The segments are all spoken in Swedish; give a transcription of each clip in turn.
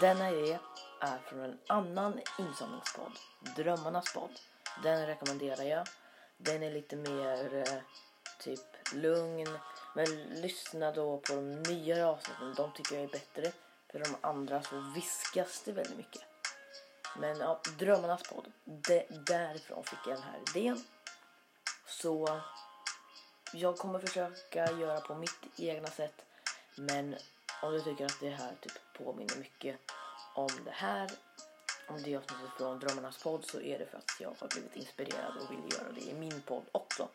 Denna idé är från en annan insamlingspodd, Drömmarnas podd. Den rekommenderar jag. Den är lite mer eh, typ lugn. Men lyssna då på de nyare avsnitten. De tycker jag är bättre. För de andra så viskas det väldigt mycket. Men ja, Drömmarnas podd. De, därifrån fick jag den här idén. Så jag kommer försöka göra på mitt egna sätt. Men om du tycker att det här typ påminner mycket om det här, om det avsnittet från Drömmarnas podd så är det för att jag har blivit inspirerad och vill göra det i min podd också.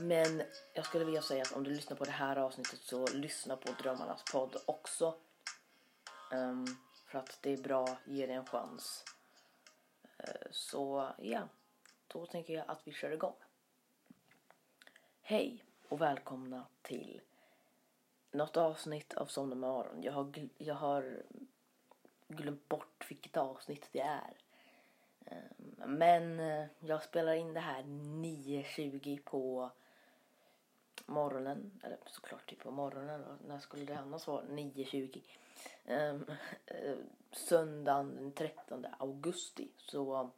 Men jag skulle vilja säga att om du lyssnar på det här avsnittet så lyssna på Drömmarnas podd också. Um, för att det är bra, ge det en chans. Uh, så ja, då tänker jag att vi kör igång. Hej och välkomna till något avsnitt av Somna med Aron. Jag har, jag har glömt bort vilket avsnitt det är. Ehm, men eh, jag spelar in det här 9.20 på morgonen, eller såklart typ på morgonen, när skulle det annars vara? 9.20. Ehm, eh, söndagen den 13 augusti. Så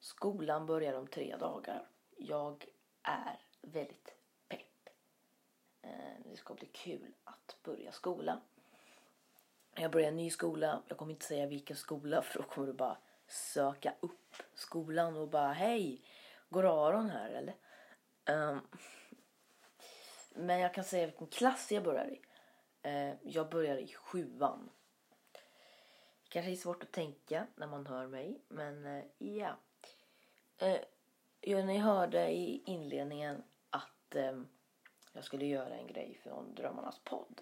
skolan börjar om tre dagar. Jag är väldigt det ska bli kul att börja skola. Jag börjar en ny skola. Jag kommer inte säga vilken skola för då kommer du bara söka upp skolan och bara hej, går Aron här eller? Um, men jag kan säga vilken klass jag börjar i. Uh, jag börjar i sjuan. Kanske är svårt att tänka när man hör mig, men uh, ja. Uh, ja, ni hörde i inledningen att um, jag skulle göra en grej från Drömmarnas podd.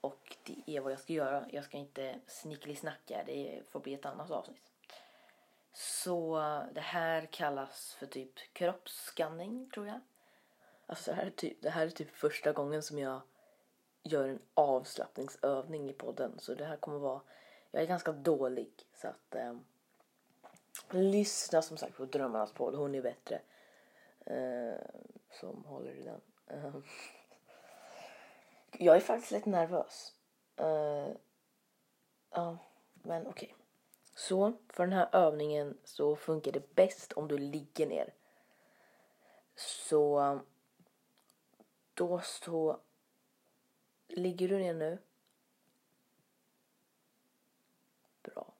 Och det är vad jag ska göra. Jag ska inte snickelsnacka. det får bli ett annat avsnitt. Så det här kallas för typ kroppsskanning tror jag. Alltså det här, är typ, det här är typ första gången som jag gör en avslappningsövning i podden. Så det här kommer vara, jag är ganska dålig. Så att eh, lyssna som sagt på Drömmarnas podd, hon är bättre. Eh, som håller i den. Ehm, jag är faktiskt lite nervös. Uh, ja, men okej. Okay. Så för den här övningen så funkar det bäst om du ligger ner. Så då så ligger du ner nu. Bra.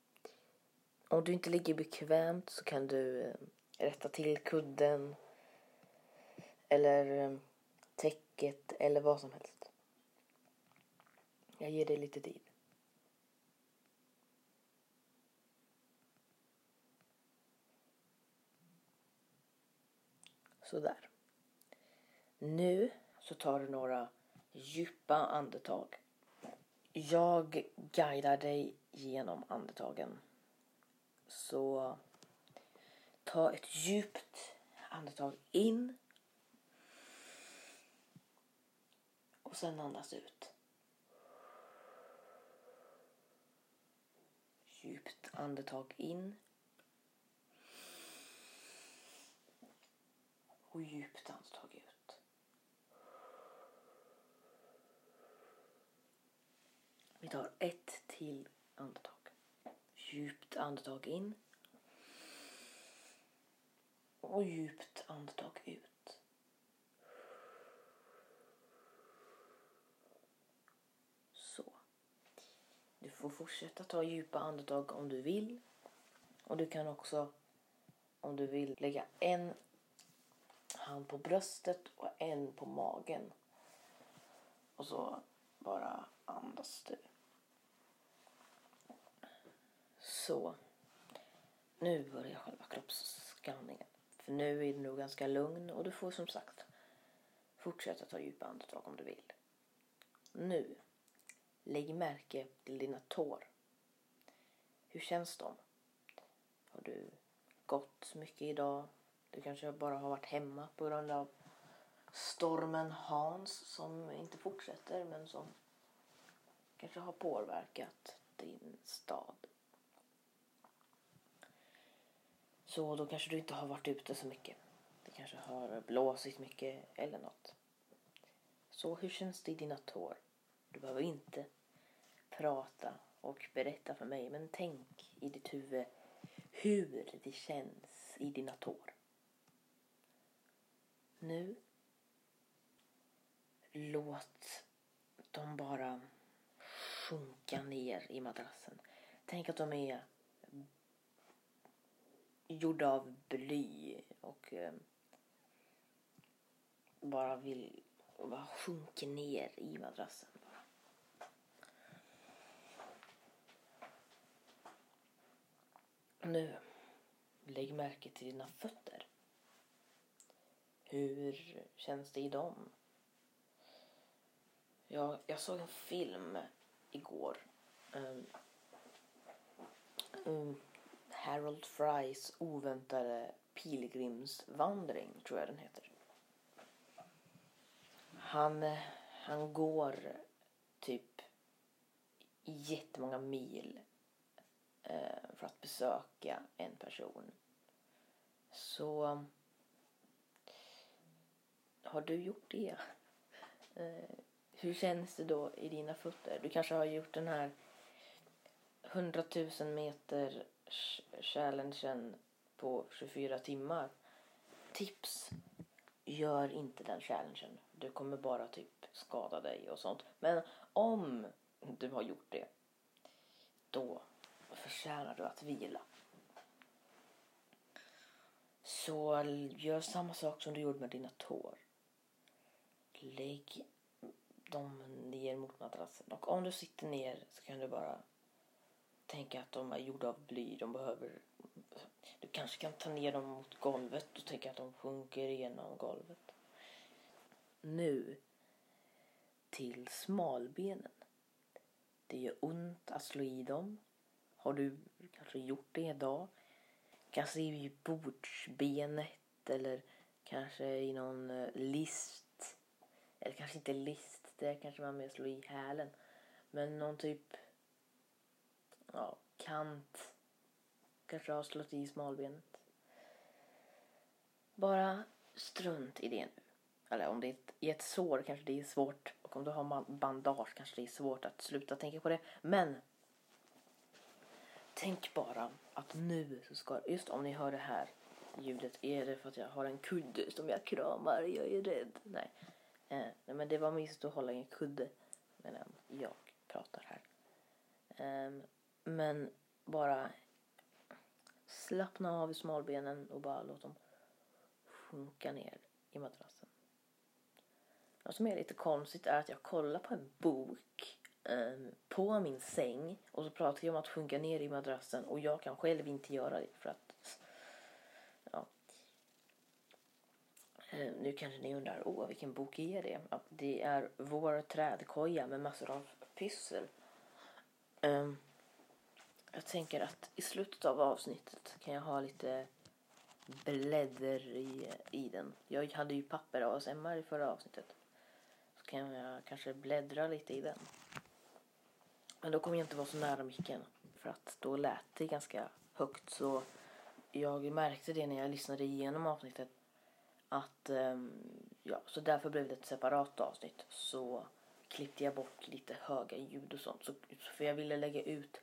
Om du inte ligger bekvämt så kan du eh, rätta till kudden eller ehm, täcket eller vad som helst. Jag ger dig lite tid. Sådär. Nu så tar du några djupa andetag. Jag guidar dig genom andetagen. Så ta ett djupt andetag in. Och sen andas ut. Djupt andetag in. Och djupt andetag ut. Vi tar ett till andetag. Djupt andetag in. Och djupt andetag ut. Får fortsätta ta djupa andetag om du vill. Och du kan också, om du vill, lägga en hand på bröstet och en på magen. Och så bara andas du. Så. Nu börjar själva kroppsskanningen. För nu är du nog ganska lugn och du får som sagt fortsätta ta djupa andetag om du vill. Nu Lägg märke till dina tår. Hur känns de? Har du gått mycket idag? Du kanske bara har varit hemma på grund av stormen Hans som inte fortsätter men som kanske har påverkat din stad. Så då kanske du inte har varit ute så mycket. Det kanske har blåsit mycket eller något. Så hur känns det i dina tår? Du behöver inte prata och berätta för mig. Men tänk i ditt huvud hur det känns i dina tår. Nu låt dem bara sjunka ner i madrassen. Tänk att de är gjorda av bly och eh, bara vill bara sjunka ner i madrassen. Nu, lägg märke till dina fötter. Hur känns det i dem? Jag, jag såg en film igår. Um, um, Harold Frys oväntade pilgrimsvandring, tror jag den heter. Han, han går typ jättemånga mil eh, för att besöka en person. Så har du gjort det? Eh, hur känns det då i dina fötter? Du kanske har gjort den här 100 000 meter challengen på 24 timmar. Tips! Gör inte den challengen. Du kommer bara typ skada dig och sånt. Men om du har gjort det, då förtjänar du att vila. Så gör samma sak som du gjorde med dina tår. Lägg dem ner mot madrassen. Och om du sitter ner så kan du bara tänka att de är gjorda av bly. De behöver... Du kanske kan ta ner dem mot golvet och tänka att de sjunker igenom golvet. Nu till smalbenen. Det gör ont att slå i dem. Har du kanske gjort det idag? Kanske i bordsbenet eller kanske i någon eh, list. Eller kanske inte list, det kanske man mer slår i hälen. Men någon typ ja, kant. Kanske har slått i smalbenet. Bara strunt i det nu. Eller om det är i ett sår kanske det är svårt. Och om du har bandage kanske det är svårt att sluta tänka på det. Men tänk bara att nu så ska, just om ni hör det här ljudet, är det för att jag har en kudde som jag kramar, jag är rädd. Nej, eh, nej men det var mysigt att hålla i en kudde medan jag pratar här. Eh, men bara slappna av i smalbenen och bara låt dem sjunka ner i madrassen. Något som är lite konstigt är att jag kollar på en bok Ehm, på min säng och så pratar jag om att sjunka ner i madrassen och jag kan själv inte göra det för att ja. Ehm, nu kanske ni undrar, åh vilken bok är det? Ja, det är Vår trädkoja med massor av pyssel. Um, jag tänker att i slutet av avsnittet kan jag ha lite blädder i, i den. Jag hade ju papper ASMR i förra avsnittet. Så kan jag kanske bläddra lite i den. Men då kommer jag inte vara så nära micken. För att då lät det ganska högt. Så jag märkte det när jag lyssnade igenom avsnittet. Att, ehm, ja, så därför blev det ett separat avsnitt. Så klippte jag bort lite höga ljud och sånt. Så, för jag ville lägga ut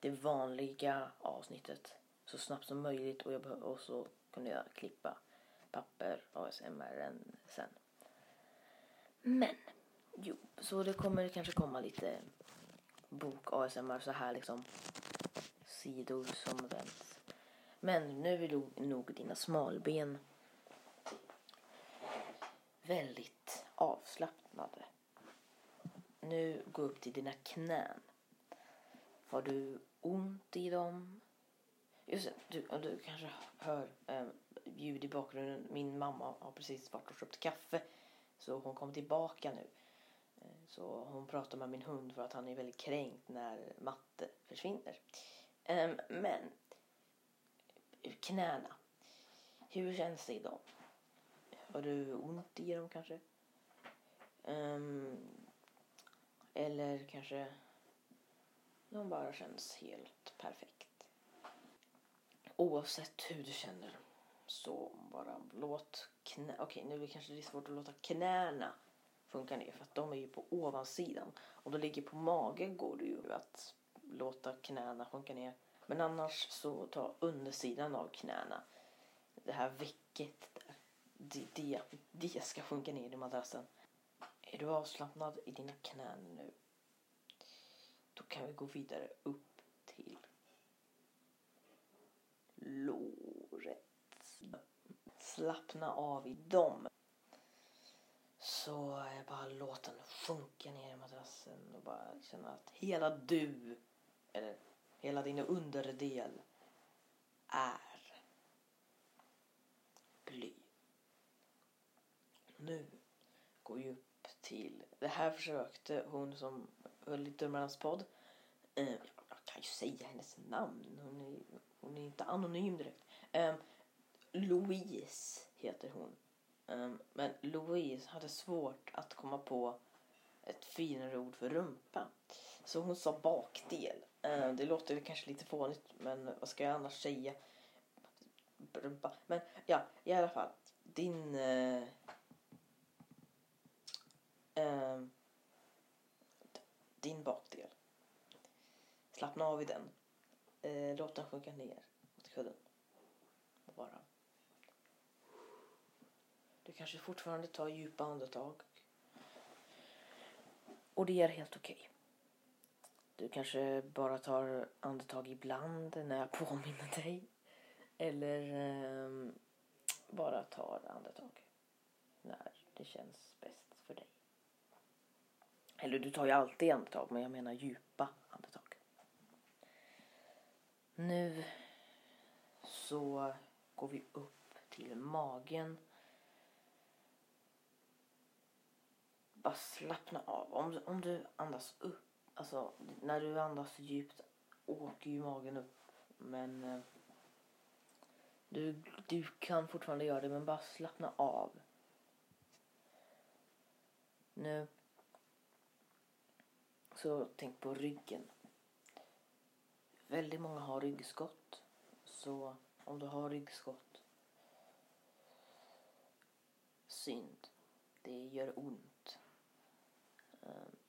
det vanliga avsnittet så snabbt som möjligt och, jag, och så kunde jag klippa papper ASMR sen. Men, jo, så det kommer kanske komma lite bok ASMR så här liksom sidor som vänds. Men nu är nog dina smalben väldigt avslappnade. Nu gå upp till dina knän. Har du ont i dem? Just det, du, du kanske hör eh, ljud i bakgrunden. Min mamma har precis varit och köpt kaffe. Så hon kom tillbaka nu. Så hon pratar med min hund för att han är väldigt kränkt när matte försvinner. Ehm, men knäna. Hur känns det i dem? Har du ont i dem kanske? Um, eller kanske de bara känns helt perfekt. Oavsett hur du känner så bara låt knä... Okej, nu är det kanske det svårt att låta knäna sjunka ner för att de är ju på ovansidan. Om du ligger på mage går det ju att låta knäna sjunka ner. Men annars så ta undersidan av knäna. Det här vecket där. Det, det, det ska sjunka ner i madrassen. Är du avslappnad i dina knän nu? Då kan vi gå vidare upp till låret. Slappna av i dem. Så jag bara låt den sjunka ner i madrassen och bara känna att hela du, eller hela din underdel är bly. Nu går vi upp till, det här försökte hon som höll i Dummarnas podd. Eh, jag kan ju säga hennes namn, hon är, hon är inte anonym direkt. Eh, Louise heter hon. Um, men Louise hade svårt att komma på ett finare ord för rumpa. Så hon sa bakdel. Uh, det låter kanske lite fånigt men vad ska jag annars säga? Rumpa. Men ja, i alla fall. Din... Uh, uh, din bakdel. Slappna av i den. Eh, låt den sjunka ner mot kudden. Bara du kanske fortfarande tar djupa andetag. Och det är helt okej. Okay. Du kanske bara tar andetag ibland när jag påminner dig. Eller eh, bara tar andetag när det känns bäst för dig. Eller du tar ju alltid andetag, men jag menar djupa andetag. Nu så går vi upp till magen bara slappna av. Om, om du andas upp, alltså när du andas djupt åker ju magen upp. Men eh, du, du kan fortfarande göra det, men bara slappna av. Nu så tänk på ryggen. Väldigt många har ryggskott. Så om du har ryggskott, synd. Det gör ont.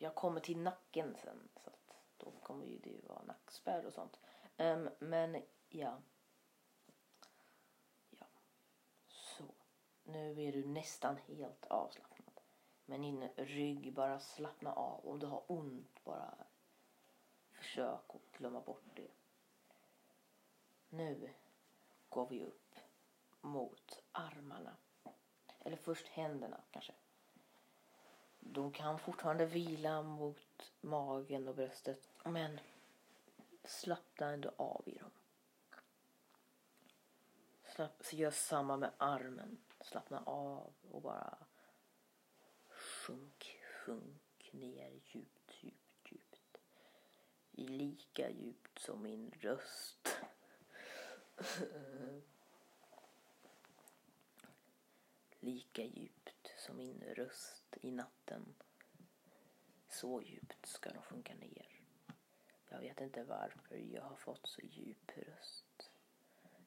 Jag kommer till nacken sen så att då kommer ju det vara nackspärr och sånt. Um, men ja. Ja. Så. Nu är du nästan helt avslappnad. Men din rygg, bara slappna av. Om du har ont, bara försök att glömma bort det. Nu går vi upp mot armarna. Eller först händerna kanske de kan fortfarande vila mot magen och bröstet. Men slappna ändå av i dem. Slapp, så gör samma med armen. Slappna av och bara sjunk, sjunk ner djupt, djupt, djupt. Lika djupt som min röst. Lika djupt som min röst i natten. Så djupt ska de sjunka ner. Jag vet inte varför jag har fått så djup röst.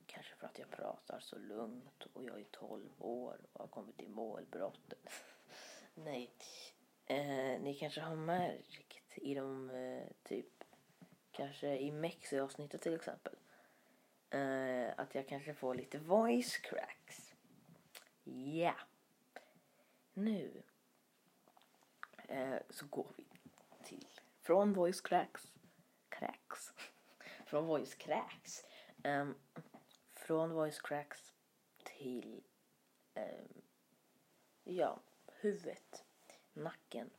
Kanske för att jag pratar så lugnt och jag är 12 år och har kommit till målbrottet. Nej. Eh, ni kanske har märkt i de eh, typ kanske i Mexi-avsnittet till exempel eh, att jag kanske får lite voice cracks. Ja. Yeah. Nu eh, så går vi till från voice cracks, cracks, från voice cracks, um, från voice cracks till um, ja, huvudet, nacken.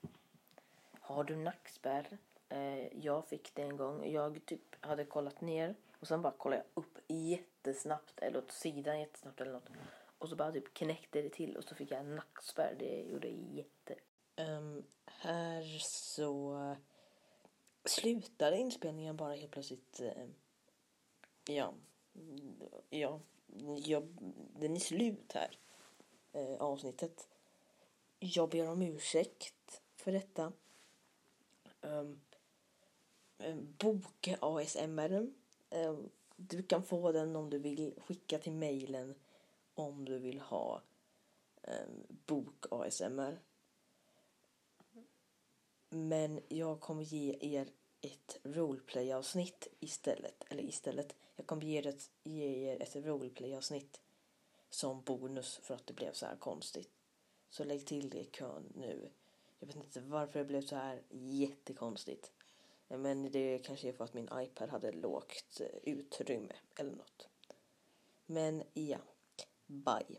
Har du nackspärr? Uh, jag fick det en gång. Jag typ hade kollat ner och sen bara kollade jag upp jättesnabbt eller åt sidan jättesnabbt eller något. Och så bara typ knäckte det till och så fick jag en nackspärr. Det gjorde jätte... Um, här så slutade inspelningen bara helt plötsligt. Uh, ja, ja, ja, den är slut här. Uh, avsnittet. Jag ber om ursäkt för detta. Um, boka ASMR. Um, du kan få den om du vill skicka till mejlen om du vill ha eh, bok ASMR. Men jag kommer ge er ett roleplay-avsnitt istället. Eller istället. Jag kommer ge er ett, ge er ett roleplay-avsnitt som bonus för att det blev så här konstigt. Så lägg till det i kön nu. Jag vet inte varför det blev så här jättekonstigt. Men det kanske är för att min iPad hade lågt eh, utrymme eller något. Men ja, bye.